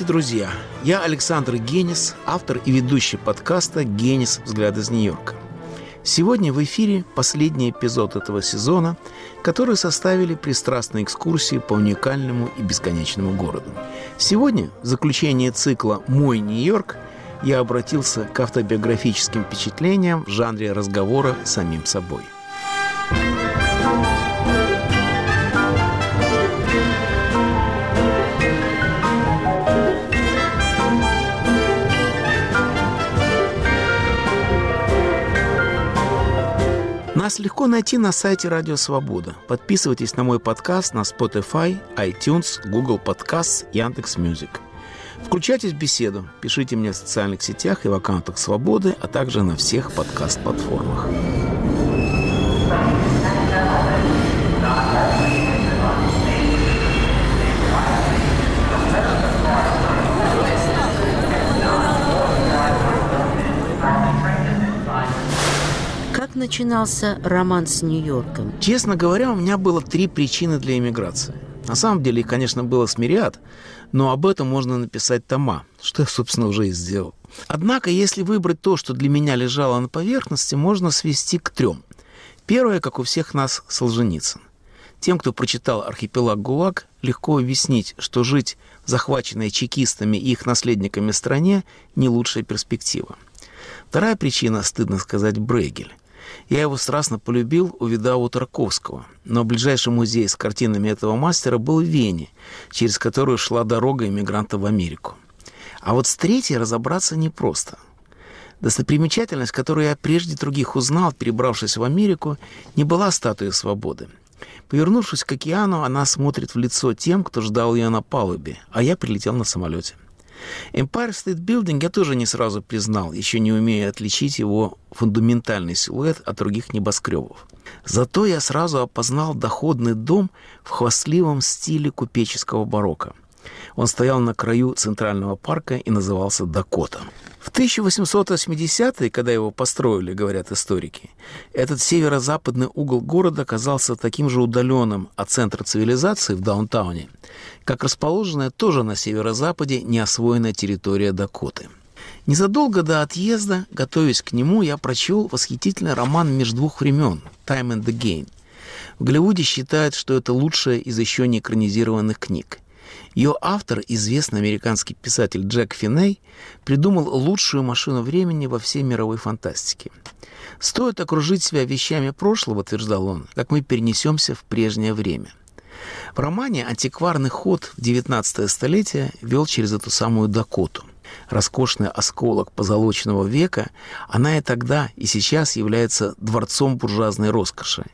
Здравствуйте, друзья! Я Александр Генис, автор и ведущий подкаста «Генис. Взгляд из Нью-Йорка». Сегодня в эфире последний эпизод этого сезона, который составили пристрастные экскурсии по уникальному и бесконечному городу. Сегодня, в заключение цикла «Мой Нью-Йорк», я обратился к автобиографическим впечатлениям в жанре разговора с самим собой – Нас легко найти на сайте Радио Свобода. Подписывайтесь на мой подкаст на Spotify, iTunes, Google Podcasts, Яндекс.Music. Включайтесь в беседу, пишите мне в социальных сетях и в аккаунтах Свободы, а также на всех подкаст-платформах. Начинался роман с Нью-Йорком? Честно говоря, у меня было три причины для эмиграции. На самом деле, конечно, было смириад, но об этом можно написать тома, что я, собственно, уже и сделал. Однако, если выбрать то, что для меня лежало на поверхности, можно свести к трем. Первое, как у всех нас, Солженицын. Тем, кто прочитал «Архипелаг ГУЛАГ», легко объяснить, что жить в захваченной чекистами и их наследниками стране – не лучшая перспектива. Вторая причина, стыдно сказать, Брейгель. Я его страстно полюбил, увидав у Тарковского. Но ближайший музей с картинами этого мастера был в Вене, через которую шла дорога иммигранта в Америку. А вот с третьей разобраться непросто. Достопримечательность, которую я прежде других узнал, перебравшись в Америку, не была статуей свободы. Повернувшись к океану, она смотрит в лицо тем, кто ждал ее на палубе, а я прилетел на самолете. Empire State Building я тоже не сразу признал, еще не умея отличить его фундаментальный силуэт от других небоскребов. Зато я сразу опознал доходный дом в хвастливом стиле купеческого барокко. Он стоял на краю Центрального парка и назывался Дакота. В 1880-е, когда его построили, говорят историки, этот северо-западный угол города оказался таким же удаленным от центра цивилизации в даунтауне, как расположенная тоже на северо-западе неосвоенная территория Дакоты. Незадолго до отъезда, готовясь к нему, я прочел восхитительный роман «Между двух времен» «Time and the Game». В Голливуде считают, что это лучшая из еще не экранизированных книг – ее автор, известный американский писатель Джек Финей, придумал лучшую машину времени во всей мировой фантастике. «Стоит окружить себя вещами прошлого», — утверждал он, — «как мы перенесемся в прежнее время». В романе антикварный ход в XIX столетие вел через эту самую Дакоту. Роскошный осколок позолоченного века, она и тогда, и сейчас является дворцом буржуазной роскоши.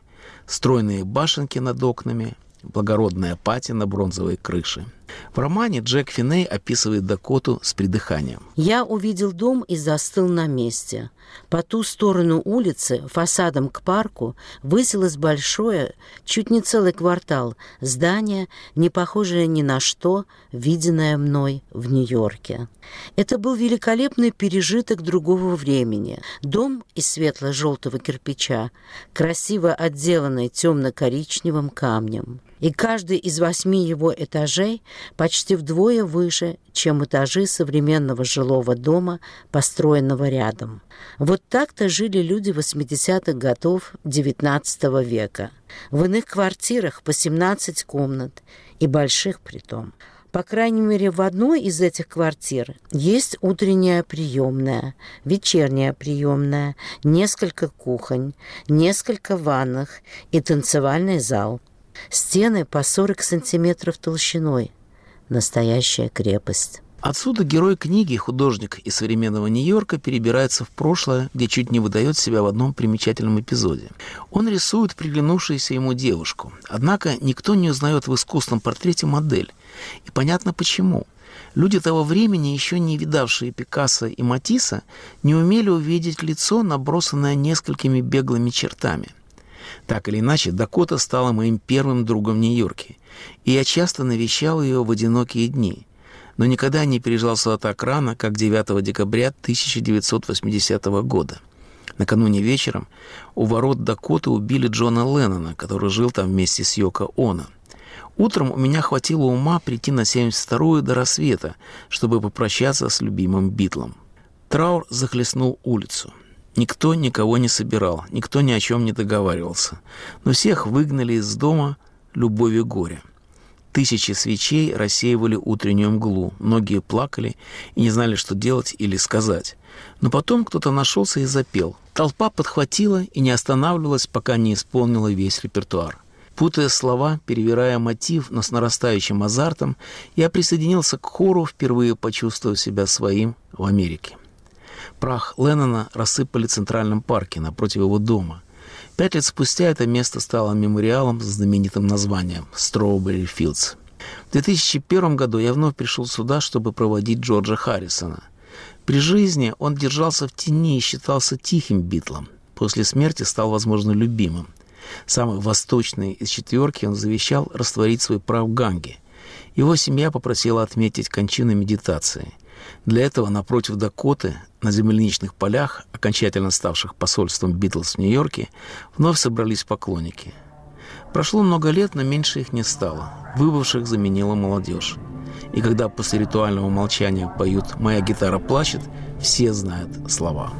Стройные башенки над окнами, благородная патина бронзовой крыши. В романе Джек Финей описывает Дакоту с придыханием. «Я увидел дом и застыл на месте. По ту сторону улицы, фасадом к парку, высилось большое, чуть не целый квартал, здание, не похожее ни на что, виденное мной в Нью-Йорке. Это был великолепный пережиток другого времени. Дом из светло-желтого кирпича, красиво отделанный темно-коричневым камнем. И каждый из восьми его этажей почти вдвое выше, чем этажи современного жилого дома, построенного рядом. Вот так-то жили люди 80-х годов XIX века. В иных квартирах по 17 комнат и больших притом. По крайней мере, в одной из этих квартир есть утренняя приемная, вечерняя приемная, несколько кухонь, несколько ванных и танцевальный зал. Стены по 40 сантиметров толщиной. Настоящая крепость. Отсюда герой книги, художник из современного Нью-Йорка, перебирается в прошлое, где чуть не выдает себя в одном примечательном эпизоде. Он рисует приглянувшуюся ему девушку. Однако никто не узнает в искусственном портрете модель. И понятно почему. Люди того времени, еще не видавшие Пикассо и Матисса, не умели увидеть лицо, набросанное несколькими беглыми чертами. Так или иначе, Дакота стала моим первым другом в Нью-Йорке, и я часто навещал ее в одинокие дни – но никогда не пережался так рано, как 9 декабря 1980 года. Накануне вечером у ворот Дакоты убили Джона Леннона, который жил там вместе с Йоко Оно. Утром у меня хватило ума прийти на 72-ю до рассвета, чтобы попрощаться с любимым Битлом. Траур захлестнул улицу. Никто никого не собирал, никто ни о чем не договаривался. Но всех выгнали из дома любовью горя. Тысячи свечей рассеивали утреннюю мглу, многие плакали и не знали, что делать или сказать. Но потом кто-то нашелся и запел. Толпа подхватила и не останавливалась, пока не исполнила весь репертуар. Путая слова, перевирая мотив, но с нарастающим азартом, я присоединился к хору, впервые почувствовав себя своим в Америке. Прах Леннона рассыпали в Центральном парке напротив его дома. Пять лет спустя это место стало мемориалом с знаменитым названием «Strawberry Fields». В 2001 году я вновь пришел сюда, чтобы проводить Джорджа Харрисона. При жизни он держался в тени и считался тихим битлом. После смерти стал, возможно, любимым. Самый восточный из четверки он завещал растворить свой прав в Ганге. Его семья попросила отметить кончину медитацией. Для этого напротив Дакоты, на земляничных полях, окончательно ставших посольством Битлз в Нью-Йорке, вновь собрались поклонники. Прошло много лет, но меньше их не стало. Выбывших заменила молодежь. И когда после ритуального молчания поют «Моя гитара плачет», все знают слова.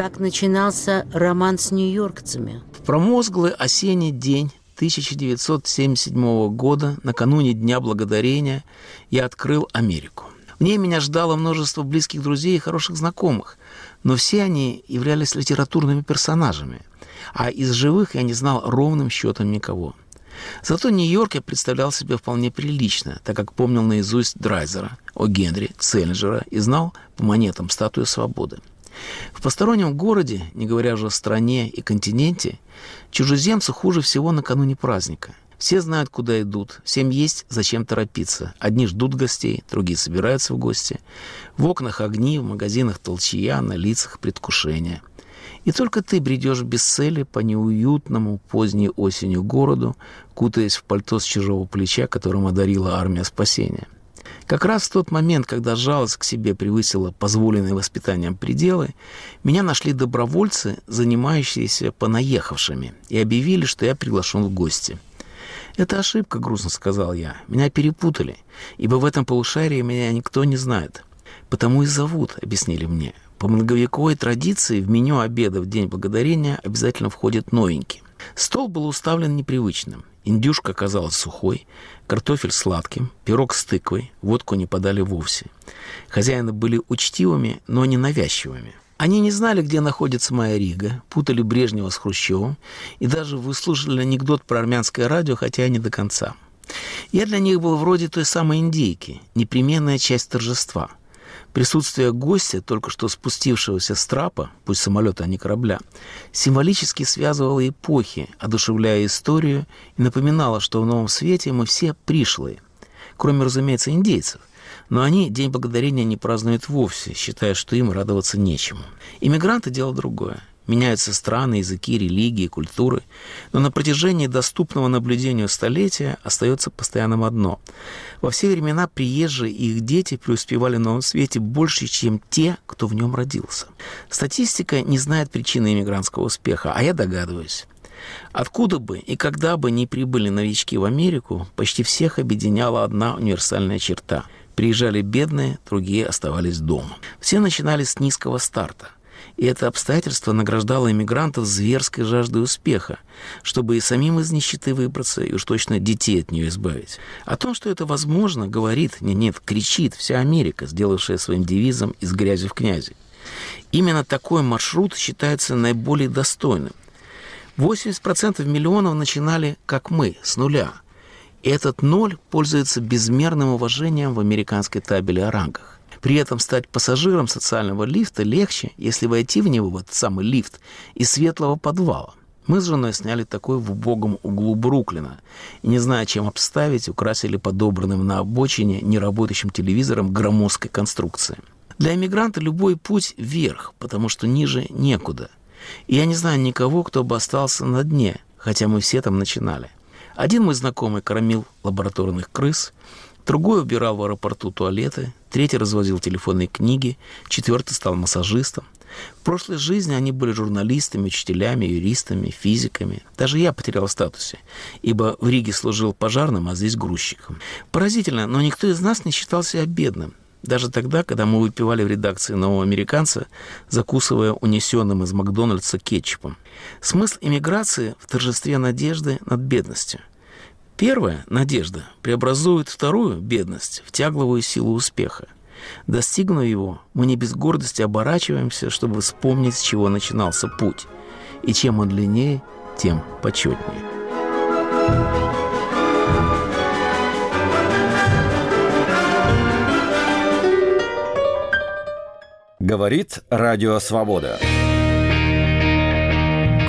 Как начинался роман с нью-йоркцами? В промозглый осенний день 1977 года, накануне Дня Благодарения, я открыл Америку. В ней меня ждало множество близких друзей и хороших знакомых, но все они являлись литературными персонажами, а из живых я не знал ровным счетом никого. Зато Нью-Йорк я представлял себе вполне прилично, так как помнил наизусть Драйзера, О. Генри, Селлинджера и знал по монетам статую свободы. В постороннем городе, не говоря уже о стране и континенте, чужеземцу хуже всего накануне праздника. Все знают, куда идут, всем есть зачем торопиться. Одни ждут гостей, другие собираются в гости. В окнах огни, в магазинах толчья, на лицах предвкушения. И только ты бредешь без цели по неуютному поздней осенью городу, кутаясь в пальто с чужого плеча, которым одарила армия спасения. Как раз в тот момент, когда жалость к себе превысила позволенные воспитанием пределы, меня нашли добровольцы, занимающиеся понаехавшими, и объявили, что я приглашен в гости. «Это ошибка», — грустно сказал я. «Меня перепутали, ибо в этом полушарии меня никто не знает. Потому и зовут», — объяснили мне. По многовековой традиции в меню обеда в День Благодарения обязательно входит новенький. Стол был уставлен непривычным. Индюшка оказалась сухой, картофель сладким, пирог с тыквой, водку не подали вовсе. Хозяины были учтивыми, но не навязчивыми. Они не знали, где находится моя Рига, путали Брежнева с Хрущевым и даже выслушали анекдот про армянское радио, хотя и не до конца. Я для них был вроде той самой индейки, непременная часть торжества – Присутствие гостя, только что спустившегося с трапа, пусть самолета, а не корабля, символически связывало эпохи, одушевляя историю и напоминало, что в новом свете мы все пришлые, кроме, разумеется, индейцев. Но они День Благодарения не празднуют вовсе, считая, что им радоваться нечему. Иммигранты – дело другое. Меняются страны, языки, религии, культуры. Но на протяжении доступного наблюдению столетия остается постоянным одно. Во все времена приезжие и их дети преуспевали на новом свете больше, чем те, кто в нем родился. Статистика не знает причины иммигрантского успеха, а я догадываюсь. Откуда бы и когда бы ни прибыли новички в Америку, почти всех объединяла одна универсальная черта. Приезжали бедные, другие оставались дома. Все начинали с низкого старта – и это обстоятельство награждало иммигрантов зверской жаждой успеха, чтобы и самим из нищеты выбраться, и уж точно детей от нее избавить. О том, что это возможно, говорит, не нет, кричит вся Америка, сделавшая своим девизом «из грязи в князи». Именно такой маршрут считается наиболее достойным. 80% миллионов начинали, как мы, с нуля. И этот ноль пользуется безмерным уважением в американской табели о рангах. При этом стать пассажиром социального лифта легче, если войти в него, в этот самый лифт, из светлого подвала. Мы с женой сняли такой в убогом углу Бруклина и, не зная, чем обставить, украсили подобранным на обочине неработающим телевизором громоздкой конструкции. Для эмигранта любой путь вверх, потому что ниже некуда. И я не знаю никого, кто бы остался на дне, хотя мы все там начинали. Один мой знакомый кормил лабораторных крыс, Другой убирал в аэропорту туалеты, третий развозил телефонные книги, четвертый стал массажистом. В прошлой жизни они были журналистами, учителями, юристами, физиками. Даже я потерял статусе, ибо в Риге служил пожарным, а здесь грузчиком. Поразительно, но никто из нас не считал себя бедным. Даже тогда, когда мы выпивали в редакции «Нового американца», закусывая унесенным из Макдональдса кетчупом. Смысл иммиграции в торжестве надежды над бедностью. Первая, надежда, преобразует вторую, бедность, в тягловую силу успеха. Достигнув его, мы не без гордости оборачиваемся, чтобы вспомнить, с чего начинался путь. И чем он длиннее, тем почетнее. Говорит Радио Свобода.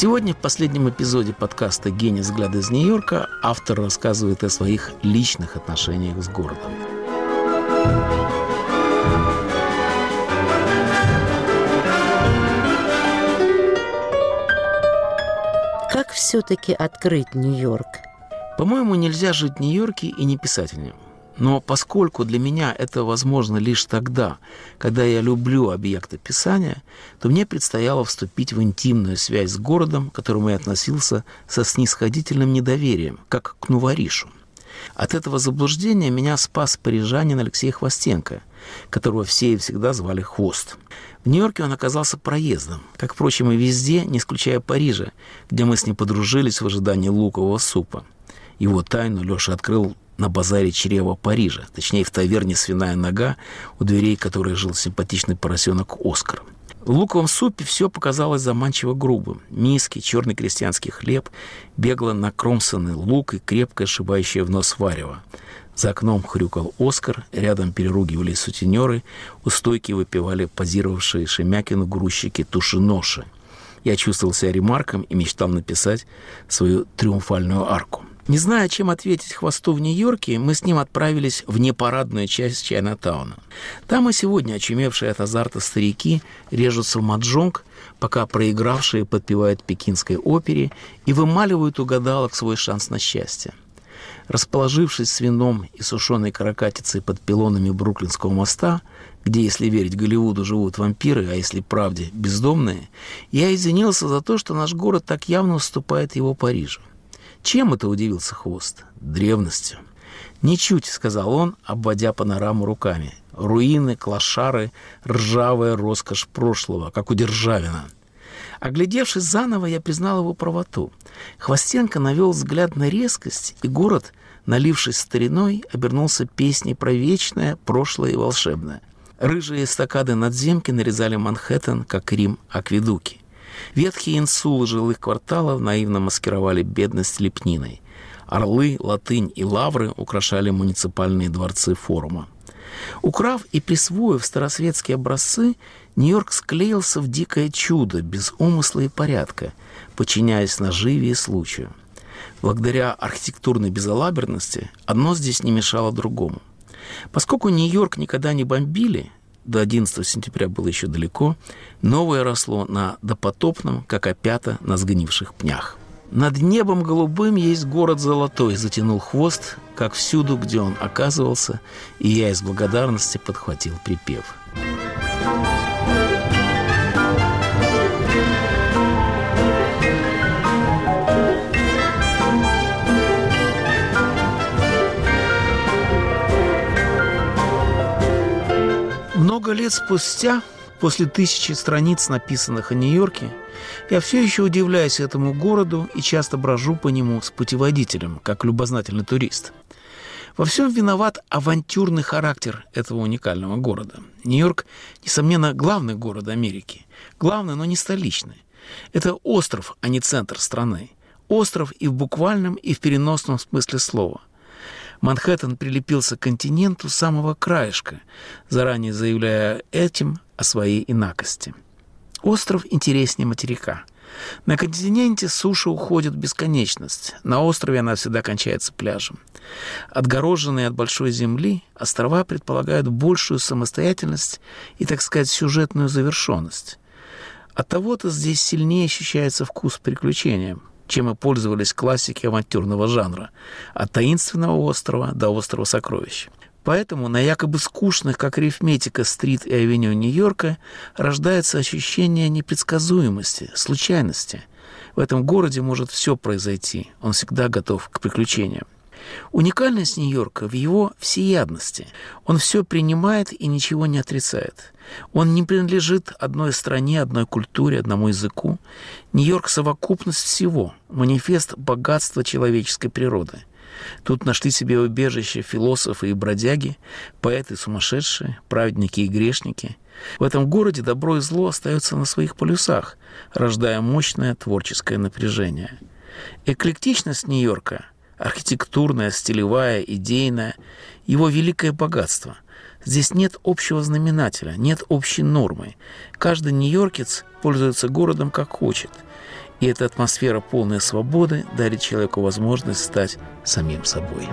Сегодня в последнем эпизоде подкаста «Гений взгляда из Нью-Йорка» автор рассказывает о своих личных отношениях с городом. Как все-таки открыть Нью-Йорк? По-моему, нельзя жить в Нью-Йорке и не писать о нем. Но поскольку для меня это возможно лишь тогда, когда я люблю объекты писания, то мне предстояло вступить в интимную связь с городом, к которому я относился со снисходительным недоверием, как к Нуваришу. От этого заблуждения меня спас парижанин Алексей Хвостенко, которого все и всегда звали Хвост. В Нью-Йорке он оказался проездом, как, впрочем, и везде, не исключая Парижа, где мы с ним подружились в ожидании лукового супа. Его тайну Леша открыл на базаре Чрева Парижа, точнее в таверне «Свиная нога», у дверей которой жил симпатичный поросенок Оскар. В луковом супе все показалось заманчиво грубым. Миски, черный крестьянский хлеб, бегло накромсанный лук и крепко сшибающее в нос варево. За окном хрюкал Оскар, рядом переругивались сутенеры, у стойки выпивали позировавшие Шемякину грузчики тушиноши. Я чувствовал себя ремарком и мечтал написать свою триумфальную арку. Не зная, чем ответить хвосту в Нью-Йорке, мы с ним отправились в непарадную часть Чайнатауна. Там и сегодня очумевшие от азарта старики режутся в маджонг, пока проигравшие подпевают пекинской опере и вымаливают у гадалок свой шанс на счастье. Расположившись с вином и сушеной каракатицей под пилонами Бруклинского моста, где, если верить Голливуду, живут вампиры, а если правде, бездомные, я извинился за то, что наш город так явно уступает его Парижу. Чем это удивился хвост? Древностью. «Ничуть», — сказал он, обводя панораму руками. «Руины, клошары, ржавая роскошь прошлого, как у Державина». Оглядевшись заново, я признал его правоту. Хвостенко навел взгляд на резкость, и город, налившись стариной, обернулся песней про вечное, прошлое и волшебное. Рыжие эстакады надземки нарезали Манхэттен, как Рим, акведуки. Ветхие инсулы жилых кварталов наивно маскировали бедность лепниной. Орлы, латынь и лавры украшали муниципальные дворцы форума. Украв и присвоив старосветские образцы, Нью-Йорк склеился в дикое чудо, без умысла и порядка, подчиняясь наживе и случаю. Благодаря архитектурной безалаберности одно здесь не мешало другому. Поскольку Нью-Йорк никогда не бомбили, до 11 сентября было еще далеко, новое росло на допотопном, как опята на сгнивших пнях. Над небом голубым есть город золотой, затянул хвост, как всюду, где он оказывался, и я из благодарности подхватил припев. Много лет спустя, после тысячи страниц, написанных о Нью-Йорке, я все еще удивляюсь этому городу и часто брожу по нему с путеводителем, как любознательный турист. Во всем виноват авантюрный характер этого уникального города. Нью-Йорк, несомненно, главный город Америки. Главный, но не столичный. Это остров, а не центр страны. Остров и в буквальном, и в переносном смысле слова. Манхэттен прилепился к континенту с самого краешка, заранее заявляя этим о своей инакости. Остров интереснее материка. На континенте суша уходит в бесконечность. На острове она всегда кончается пляжем. Отгороженные от большой земли, острова предполагают большую самостоятельность и, так сказать, сюжетную завершенность. От того-то здесь сильнее ощущается вкус приключения, чем мы пользовались классики авантюрного жанра, от таинственного острова до острова сокровищ. Поэтому на якобы скучных, как арифметика, стрит и авеню Нью-Йорка рождается ощущение непредсказуемости, случайности. В этом городе может все произойти, он всегда готов к приключениям. Уникальность Нью-Йорка в его всеядности. Он все принимает и ничего не отрицает. Он не принадлежит одной стране, одной культуре, одному языку. Нью-Йорк – совокупность всего, манифест богатства человеческой природы. Тут нашли себе убежище философы и бродяги, поэты сумасшедшие, праведники и грешники. В этом городе добро и зло остаются на своих полюсах, рождая мощное творческое напряжение. Эклектичность Нью-Йорка – архитектурная, стилевая, идейная, его великое богатство. Здесь нет общего знаменателя, нет общей нормы. Каждый нью-йоркец пользуется городом как хочет. И эта атмосфера полной свободы дарит человеку возможность стать самим собой.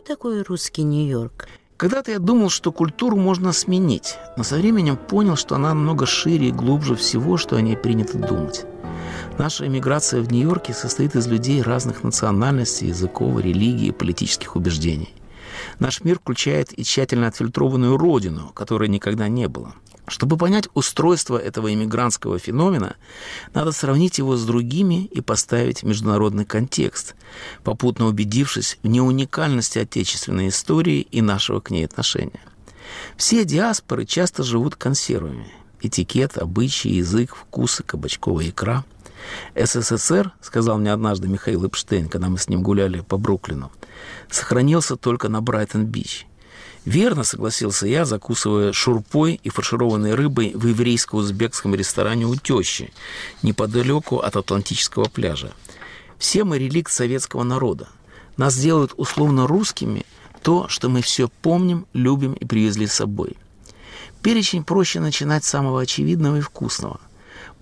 Такое русский Нью-Йорк? Когда-то я думал, что культуру можно сменить, но со временем понял, что она намного шире и глубже всего, что о ней принято думать. Наша эмиграция в Нью-Йорке состоит из людей разных национальностей, языков, религий и политических убеждений. Наш мир включает и тщательно отфильтрованную родину, которой никогда не было. Чтобы понять устройство этого иммигрантского феномена, надо сравнить его с другими и поставить международный контекст, попутно убедившись в неуникальности отечественной истории и нашего к ней отношения. Все диаспоры часто живут консервами. Этикет, обычаи, язык, вкусы, кабачковая икра. СССР, сказал мне однажды Михаил Эпштейн, когда мы с ним гуляли по Бруклину, сохранился только на Брайтон-Бич – Верно, согласился я, закусывая шурпой и фаршированной рыбой в еврейско-узбекском ресторане у тещи, неподалеку от Атлантического пляжа. Все мы реликт советского народа. Нас делают условно русскими то, что мы все помним, любим и привезли с собой. Перечень проще начинать с самого очевидного и вкусного.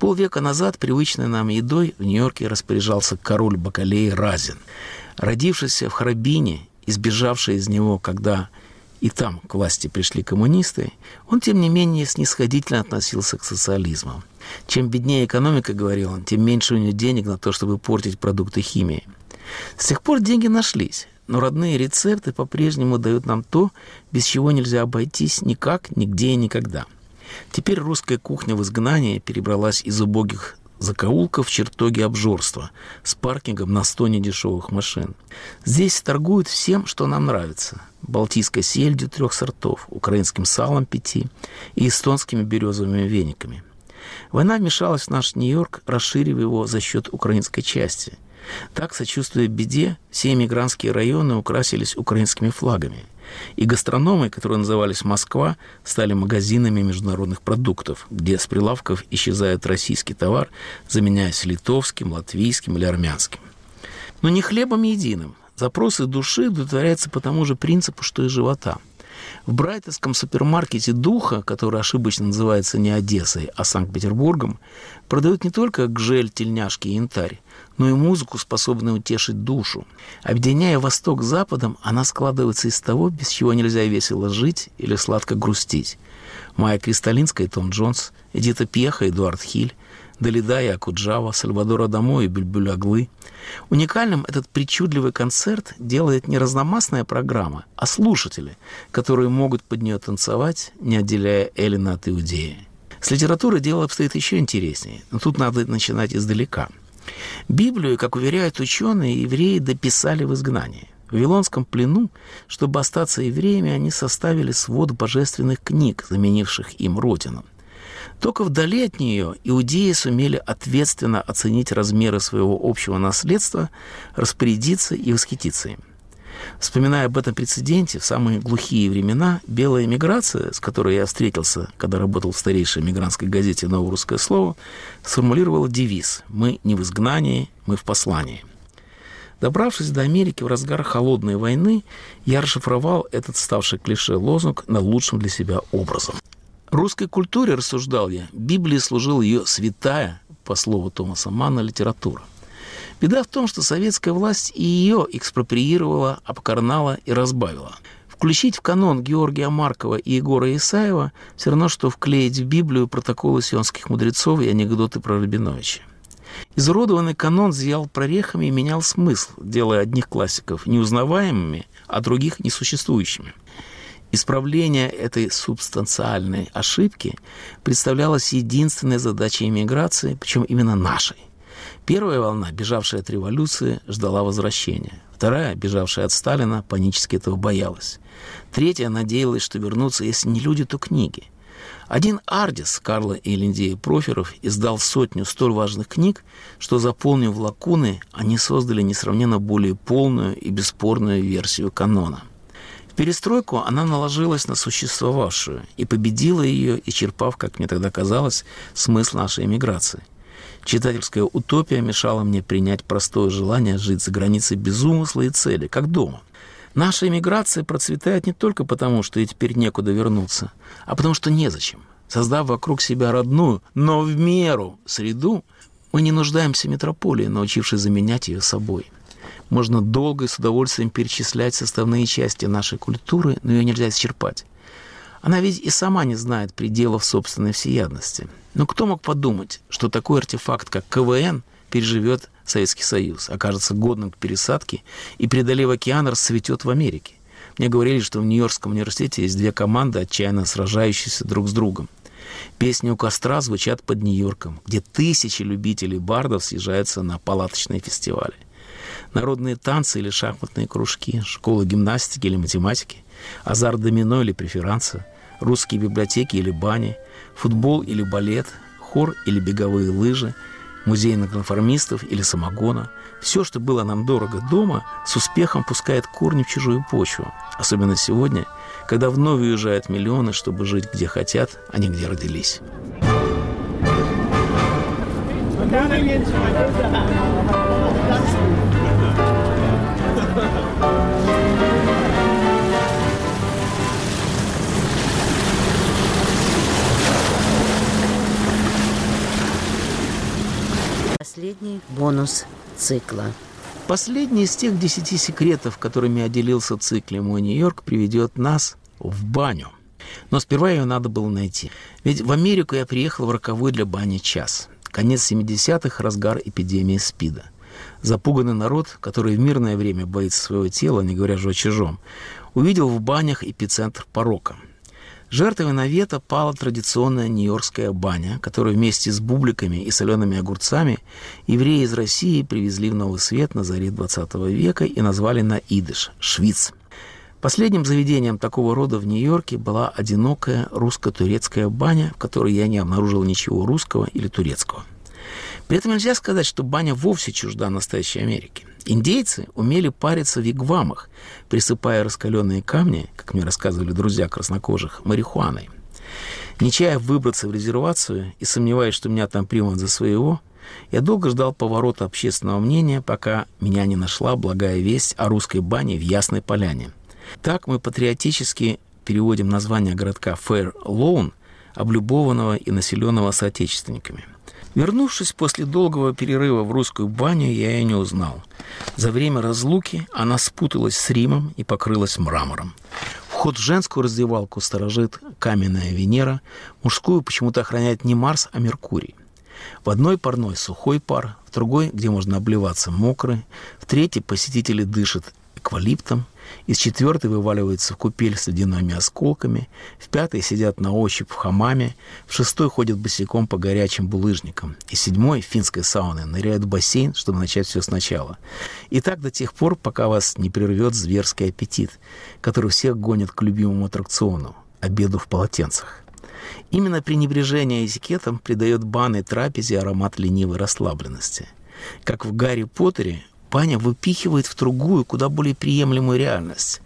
Полвека назад привычной нам едой в Нью-Йорке распоряжался король Бакалей Разин. Родившийся в Харабине, избежавший из него, когда и там к власти пришли коммунисты, он, тем не менее, снисходительно относился к социализму. Чем беднее экономика, говорил он, тем меньше у него денег на то, чтобы портить продукты химии. С тех пор деньги нашлись, но родные рецепты по-прежнему дают нам то, без чего нельзя обойтись никак, нигде и никогда. Теперь русская кухня в изгнании перебралась из убогих закоулков чертоги обжорства с паркингом на сто недешевых машин. Здесь торгуют всем, что нам нравится. Балтийской сельдью трех сортов, украинским салом пяти и эстонскими березовыми вениками. Война вмешалась в наш Нью-Йорк, расширив его за счет украинской части. Так, сочувствуя беде, все эмигрантские районы украсились украинскими флагами – и гастрономы, которые назывались «Москва», стали магазинами международных продуктов, где с прилавков исчезает российский товар, заменяясь литовским, латвийским или армянским. Но не хлебом единым. Запросы души удовлетворяются по тому же принципу, что и живота. В брайтовском супермаркете «Духа», который ошибочно называется не Одессой, а Санкт-Петербургом, продают не только гжель, тельняшки и янтарь, но и музыку, способную утешить душу. Объединяя Восток с Западом, она складывается из того, без чего нельзя весело жить или сладко грустить. Майя Кристалинская Том Джонс, Эдита Пьеха, Эдуард Хиль, Далида и Акуджава, Сальвадора Дамо и Бюльбюль Аглы. Уникальным этот причудливый концерт делает не разномастная программа, а слушатели, которые могут под нее танцевать, не отделяя Эллина от Иудеи. С литературой дело обстоит еще интереснее, но тут надо начинать издалека – Библию, как уверяют ученые, евреи дописали в изгнании. В Вавилонском плену, чтобы остаться евреями, они составили свод божественных книг, заменивших им родину. Только вдали от нее иудеи сумели ответственно оценить размеры своего общего наследства, распорядиться и восхититься им. Вспоминая об этом прецеденте, в самые глухие времена белая миграция, с которой я встретился, когда работал в старейшей мигрантской газете «Новое русское слово», сформулировала девиз «Мы не в изгнании, мы в послании». Добравшись до Америки в разгар холодной войны, я расшифровал этот ставший клише лозунг на лучшем для себя образом. Русской культуре, рассуждал я, Библии служила ее святая, по слову Томаса Манна, литература. Беда в том, что советская власть и ее экспроприировала, обкарнала и разбавила. Включить в канон Георгия Маркова и Егора Исаева все равно, что вклеить в Библию протоколы сионских мудрецов и анекдоты про Рабиновича. Изуродованный канон зиял прорехами и менял смысл, делая одних классиков неузнаваемыми, а других несуществующими. Исправление этой субстанциальной ошибки представлялось единственной задачей иммиграции, причем именно нашей. Первая волна, бежавшая от революции, ждала возвращения. Вторая, бежавшая от Сталина, панически этого боялась. Третья надеялась, что вернутся, если не люди, то книги. Один Ардис Карла и Линдея Проферов издал сотню столь важных книг, что, заполнив лакуны, они создали несравненно более полную и бесспорную версию канона. Перестройку она наложилась на существовавшую и победила ее, исчерпав, как мне тогда казалось, смысл нашей эмиграции. Читательская утопия мешала мне принять простое желание жить за границей без умысла и цели, как дома – Наша эмиграция процветает не только потому, что ей теперь некуда вернуться, а потому что незачем. Создав вокруг себя родную, но в меру среду, мы не нуждаемся в метрополии, научившись заменять ее собой. Можно долго и с удовольствием перечислять составные части нашей культуры, но ее нельзя исчерпать. Она ведь и сама не знает пределов собственной всеядности. Но кто мог подумать, что такой артефакт, как КВН, переживет Советский Союз, окажется годным к пересадке и, преодолев океан, расцветет в Америке. Мне говорили, что в Нью-Йоркском университете есть две команды, отчаянно сражающиеся друг с другом. Песни у костра звучат под Нью-Йорком, где тысячи любителей бардов съезжаются на палаточные фестивали. Народные танцы или шахматные кружки, школы гимнастики или математики, азарт домино или преферанса, русские библиотеки или бани, футбол или балет, хор или беговые лыжи – музейных конформистов или самогона. Все, что было нам дорого дома, с успехом пускает корни в чужую почву. Особенно сегодня, когда вновь уезжают миллионы, чтобы жить где хотят, а не где родились. Последний бонус цикла. Последний из тех десяти секретов, которыми отделился цикле «Мой Нью-Йорк», приведет нас в баню. Но сперва ее надо было найти. Ведь в Америку я приехал в роковой для бани час. Конец 70-х, разгар эпидемии СПИДа. Запуганный народ, который в мирное время боится своего тела, не говоря же о чужом, увидел в банях эпицентр порока – Жертвой навета пала традиционная нью-йоркская баня, которую вместе с бубликами и солеными огурцами евреи из России привезли в Новый Свет на заре XX века и назвали на идыш – Швиц. Последним заведением такого рода в Нью-Йорке была одинокая русско-турецкая баня, в которой я не обнаружил ничего русского или турецкого. При этом нельзя сказать, что баня вовсе чужда настоящей Америки. Индейцы умели париться в вигвамах, присыпая раскаленные камни, как мне рассказывали друзья краснокожих, марихуаной. Нечая выбраться в резервацию и сомневаясь, что меня там примут за своего, я долго ждал поворота общественного мнения, пока меня не нашла благая весть о русской бане в Ясной Поляне. Так мы патриотически переводим название городка Фэр Лоун, облюбованного и населенного соотечественниками. Вернувшись после долгого перерыва в русскую баню, я ее не узнал. За время разлуки она спуталась с Римом и покрылась мрамором. Вход в женскую раздевалку сторожит каменная Венера, мужскую почему-то охраняет не Марс, а Меркурий. В одной парной сухой пар, в другой, где можно обливаться, мокрый, в третьей посетители дышат эквалиптом, из четвертой вываливаются в купель с ледяными осколками, в пятой сидят на ощупь в хамаме, в шестой ходят босиком по горячим булыжникам, и седьмой финской сауне ныряют в бассейн, чтобы начать все сначала. И так до тех пор, пока вас не прервет зверский аппетит, который всех гонит к любимому аттракциону – обеду в полотенцах. Именно пренебрежение этикетом придает банной трапезе аромат ленивой расслабленности. Как в «Гарри Поттере» Паня выпихивает в другую, куда более приемлемую реальность.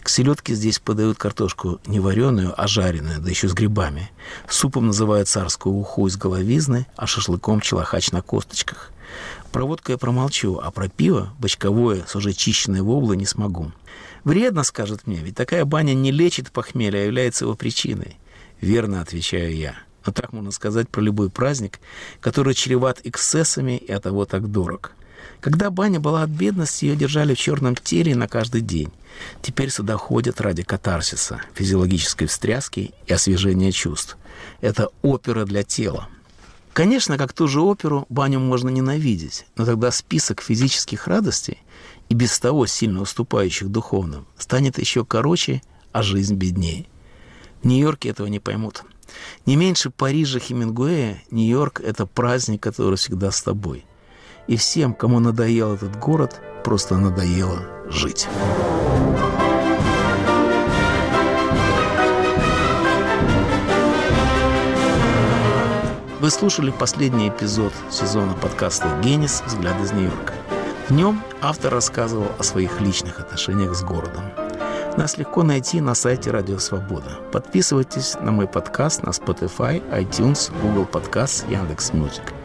К селедке здесь подают картошку не вареную, а жареную, да еще с грибами. Супом называют царскую уху из головизны, а шашлыком челохач на косточках. Про водку я промолчу, а про пиво, бочковое, с уже чищенной воблой, не смогу. Вредно, скажет мне, ведь такая баня не лечит похмелье, а является его причиной. Верно, отвечаю я. Но так можно сказать про любой праздник, который чреват эксцессами и от того так дорог. Когда баня была от бедности, ее держали в черном теле на каждый день. Теперь сюда ходят ради катарсиса, физиологической встряски и освежения чувств. Это опера для тела. Конечно, как ту же оперу, баню можно ненавидеть, но тогда список физических радостей, и без того сильно уступающих духовным, станет еще короче, а жизнь беднее. В Нью-Йорке этого не поймут. Не меньше Парижа Хемингуэя, Нью-Йорк – это праздник, который всегда с тобой – и всем, кому надоел этот город, просто надоело жить. Вы слушали последний эпизод сезона подкаста «Генис. Взгляд из Нью-Йорка». В нем автор рассказывал о своих личных отношениях с городом. Нас легко найти на сайте Радио Свобода. Подписывайтесь на мой подкаст на Spotify, iTunes, Google Podcasts, Яндекс.Music –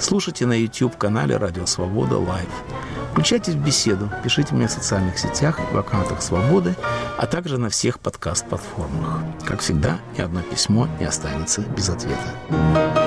Слушайте на YouTube-канале «Радио Свобода Live». Включайтесь в беседу, пишите мне в социальных сетях, в аккаунтах «Свободы», а также на всех подкаст-платформах. Как всегда, ни одно письмо не останется без ответа.